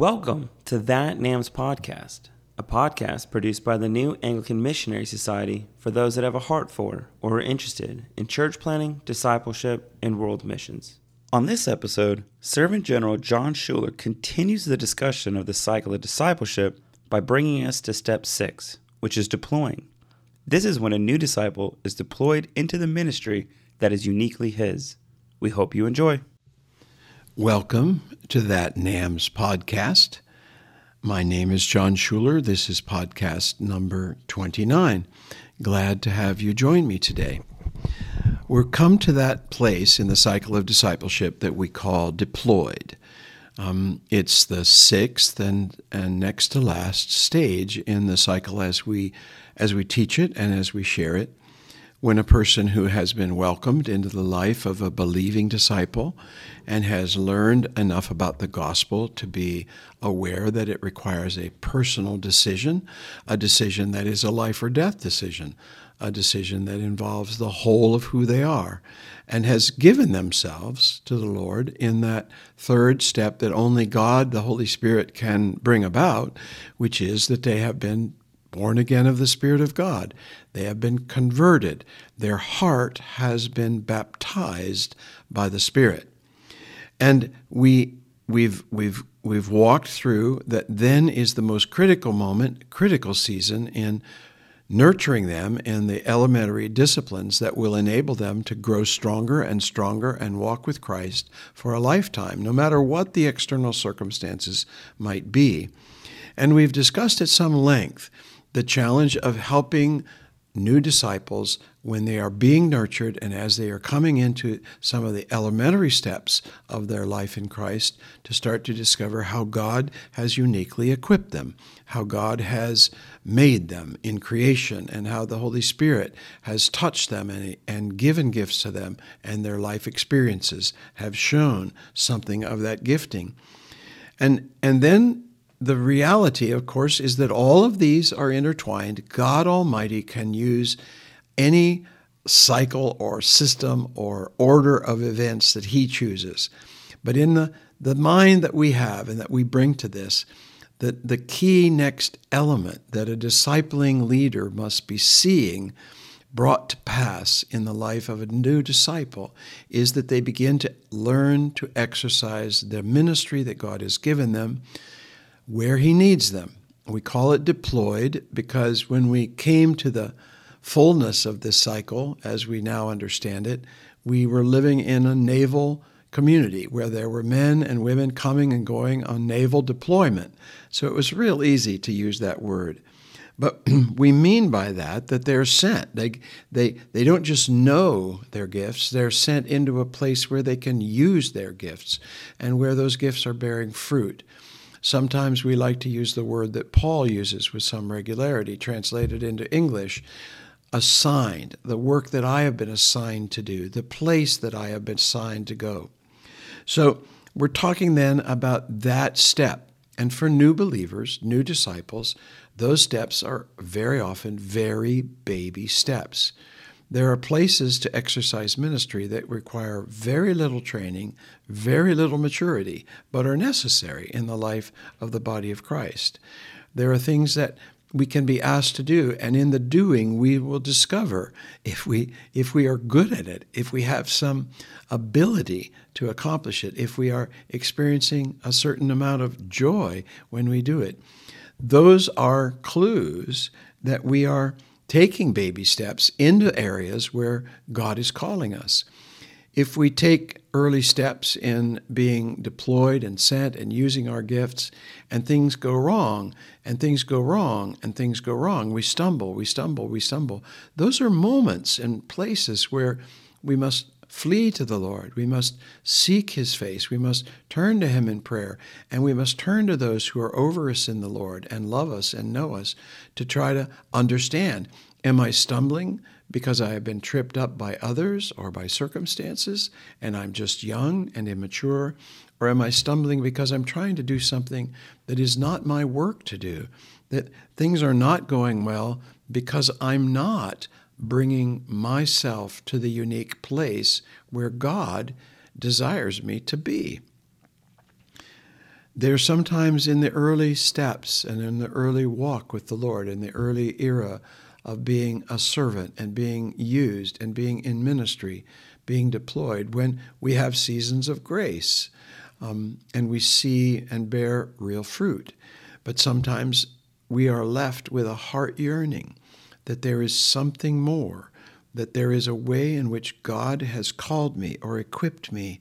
Welcome to That NAMS podcast, a podcast produced by the New Anglican Missionary Society for those that have a heart for or are interested in church planting, discipleship, and world missions. On this episode, Servant General Jon Shuler continues the discussion of the cycle of discipleship by bringing us to step six, which is deploying. This is when a new disciple is deployed into the ministry that is uniquely his. We hope you enjoy. Welcome to that NAMS podcast. My name is Jon Shuler. This is podcast number 29. Glad to have you join me today. We're come to that place in the cycle of discipleship that we call deployed. Um, it's the sixth and, and next to last stage in the cycle as we as we teach it and as we share it when a person who has been welcomed into the life of a believing disciple and has learned enough about the gospel to be aware that it requires a personal decision, a decision that is a life or death decision, a decision that involves the whole of who they are, and has given themselves to the Lord in that third step that only God, the Holy Spirit, can bring about, which is that they have been born again of the Spirit of God. They have been converted. Their heart has been baptized by the Spirit. And we, we've, we've, we've walked through that then is the most critical moment, critical season in nurturing them in the elementary disciplines that will enable them to grow stronger and stronger and walk with Christ for a lifetime, no matter what the external circumstances might be. And we've discussed at some length the challenge of helping new disciples when they are being nurtured and as they are coming into some of the elementary steps of their life in Christ to start to discover how God has uniquely equipped them, how God has made them in creation, and how the Holy Spirit has touched them and, and given gifts to them, and their life experiences have shown something of that gifting. And, and then the reality, of course, is that all of these are intertwined. God Almighty can use any cycle or system or order of events that He chooses. But in the, the mind that we have and that we bring to this, the, the key next element that a discipling leader must be seeing brought to pass in the life of a new disciple is that they begin to learn to exercise the ministry that God has given them where He needs them. We call it deployed because when we came to the fullness of this cycle, as we now understand it, we were living in a naval community where there were men and women coming and going on naval deployment. So it was real easy to use that word. But we mean by that that they're sent. They, they, they don't just know their gifts, they're sent into a place where they can use their gifts and where those gifts are bearing fruit. Sometimes we like to use the word that Paul uses with some regularity, translated into English assigned, the work that I have been assigned to do, the place that I have been assigned to go. So we're talking then about that step. And for new believers, new disciples, those steps are very often very baby steps. There are places to exercise ministry that require very little training, very little maturity, but are necessary in the life of the body of Christ. There are things that we can be asked to do and in the doing we will discover if we if we are good at it if we have some ability to accomplish it if we are experiencing a certain amount of joy when we do it those are clues that we are taking baby steps into areas where God is calling us. If we take early steps in being deployed and sent and using our gifts, and things go wrong, and things go wrong, and things go wrong, we stumble, we stumble, we stumble. Those are moments and places where we must flee to the Lord. We must seek His face. We must turn to Him in prayer. And we must turn to those who are over us in the Lord and love us and know us to try to understand Am I stumbling because I have been tripped up by others or by circumstances and I'm just young and immature? Or am I stumbling because I'm trying to do something that is not my work to do? That things are not going well because I'm not bringing myself to the unique place where God desires me to be. they're sometimes in the early steps and in the early walk with the Lord, in the early era of being a servant and being used and being in ministry, being deployed, when we have seasons of grace um, and we see and bear real fruit. But sometimes we are left with a heart yearning that there is something more, that there is a way in which God has called me or equipped me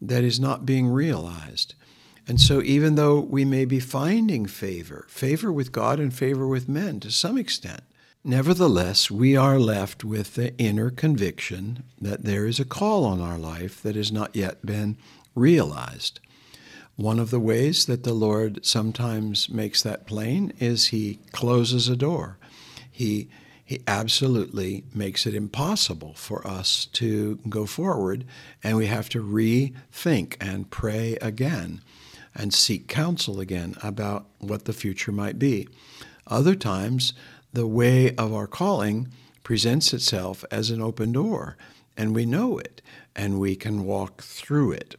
that is not being realized. And so, even though we may be finding favor, favor with God and favor with men to some extent, nevertheless, we are left with the inner conviction that there is a call on our life that has not yet been realized. One of the ways that the Lord sometimes makes that plain is He closes a door. He he absolutely makes it impossible for us to go forward, and we have to rethink and pray again and seek counsel again about what the future might be. Other times, the way of our calling presents itself as an open door, and we know it, and we can walk through it.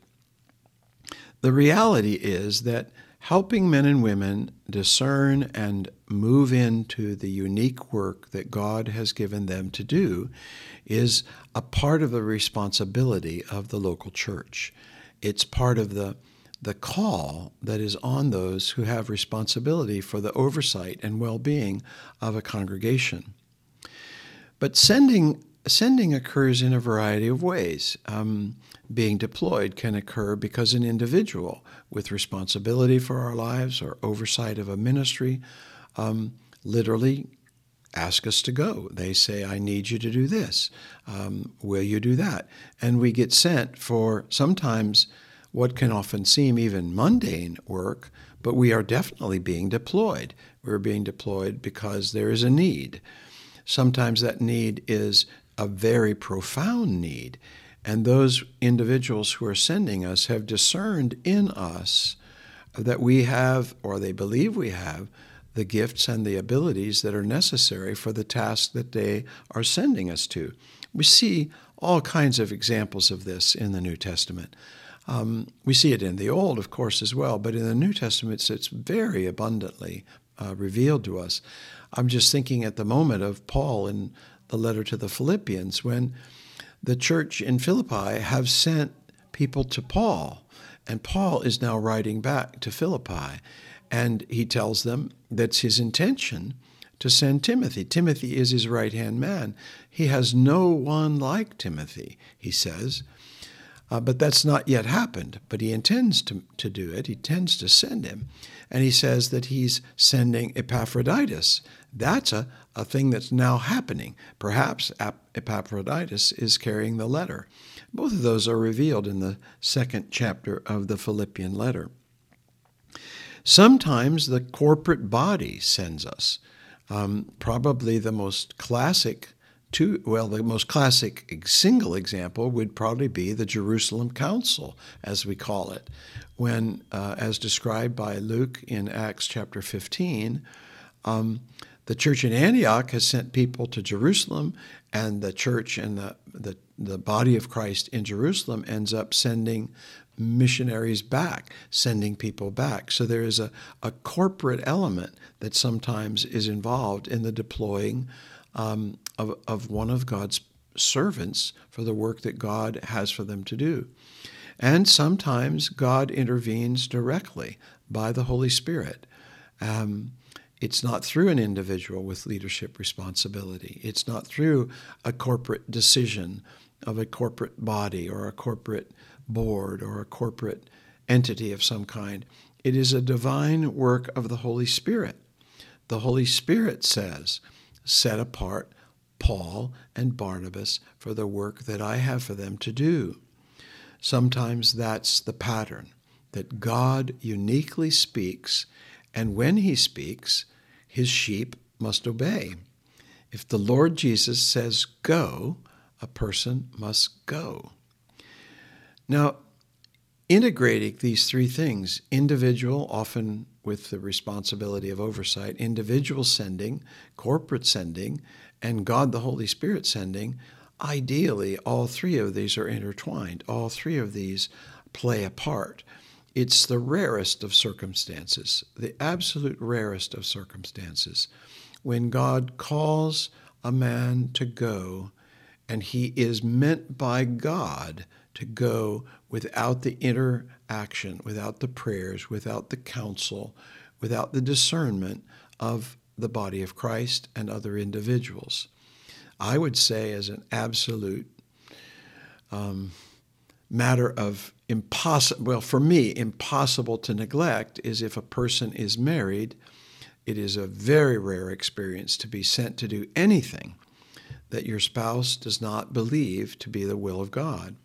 The reality is that helping men and women discern and move into the unique work that God has given them to do is a part of the responsibility of the local church. It's part of the the call that is on those who have responsibility for the oversight and well being of a congregation. But sending, sending occurs in a variety of ways. Um, being deployed can occur because an individual with responsibility for our lives or oversight of a ministry um, literally ask us to go. They say, I need you to do this. Um, will you do that? And we get sent for sometimes what can often seem even mundane work, but we are definitely being deployed. We're being deployed because there is a need. Sometimes that need is a very profound need, and those individuals who are sending us have discerned in us that we have, or they believe we have, the gifts and the abilities that are necessary for the task that they are sending us to. We see all kinds of examples of this in the New Testament. Um, we see it in the Old, of course, as well, but in the New Testament, it's, very abundantly uh, revealed to us. I'm just thinking at the moment of Paul in the letter to the Philippians when the church in Philippi have sent people to Paul, and Paul is now writing back to Philippi, and he tells them that's his intention to send Timothy. Timothy is his right hand man. He has no one like Timothy, he says. Uh, but that's not yet happened. But he intends to, to do it. He intends to send him. And he says that he's sending Epaphroditus. That's a, a thing that's now happening. Perhaps Epaphroditus is carrying the letter. Both of those are revealed in the second chapter of the Philippian letter. Sometimes the corporate body sends us. Um, probably the most classic two, well, the most classic single example would probably be the Jerusalem Council, as we call it, when, uh, as described by Luke in Acts chapter 15, um, the church in Antioch has sent people to Jerusalem, and the church and the, the, the body of Christ in Jerusalem ends up sending missionaries back, sending people back. So there is a, a corporate element that sometimes is involved in the deploying um, of, of one of God's servants for the work that God has for them to do. And sometimes God intervenes directly by the Holy Spirit. Um, it's not through an individual with leadership responsibility. It's not through a corporate decision of a corporate body or a corporate board or a corporate entity of some kind. It is a divine work of the Holy Spirit. The Holy Spirit says, set apart Paul and Barnabas for the work that I have for them to do. Sometimes that's the pattern that God uniquely speaks, and when he speaks, his sheep must obey. If the Lord Jesus says go, a person must go. Now, integrating these three things individual, often with the responsibility of oversight, individual sending, corporate sending, and God the Holy Spirit sending, ideally, all three of these are intertwined. All three of these play a part it's the rarest of circumstances, the absolute rarest of circumstances, when God calls a man to go and he is meant by God to go without the interaction, without the prayers, without the counsel, without the discernment of the body of Christ and other individuals. I would say, as an absolute um, matter of impossible, well, for me, impossible to neglect is if a person is married, it is a very rare experience to be sent to do anything that your spouse does not believe to be the will of God.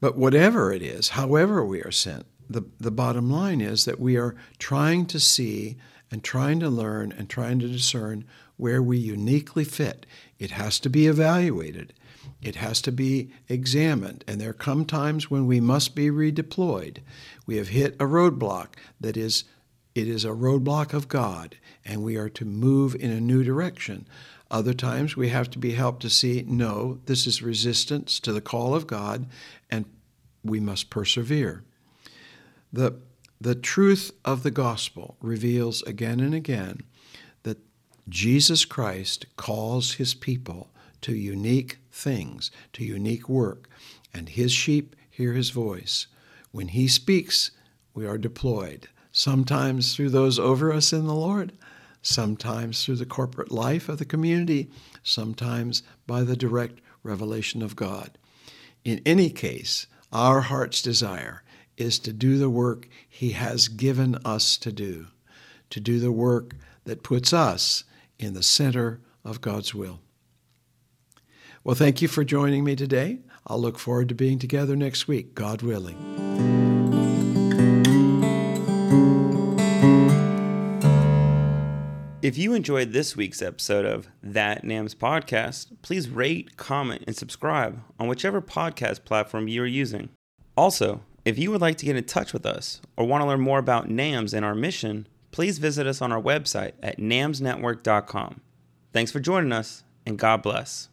But whatever it is, however we are sent, the, the bottom line is that we are trying to see and trying to learn and trying to discern where we uniquely fit. It has to be evaluated. It has to be examined. And there come times when we must be redeployed. We have hit a roadblock that is it is a roadblock of God, and we are to move in a new direction. Other times we have to be helped to see no, this is resistance to the call of God, we must persevere. The, the truth of the gospel reveals again and again that Jesus Christ calls his people to unique things, to unique work, and his sheep hear his voice. When he speaks, we are deployed sometimes through those over us in the Lord, sometimes through the corporate life of the community, sometimes by the direct revelation of God. In any case, our heart's desire is to do the work He has given us to do, to do the work that puts us in the center of God's will. Well, thank you for joining me today. I'll look forward to being together next week, God willing. If you enjoyed this week's episode of That NAMS podcast, please rate, comment, and subscribe on whichever podcast platform you are using. Also, if you would like to get in touch with us or want to learn more about NAMS and our mission, please visit us on our website at namsnetwork.com. Thanks for joining us, and God bless.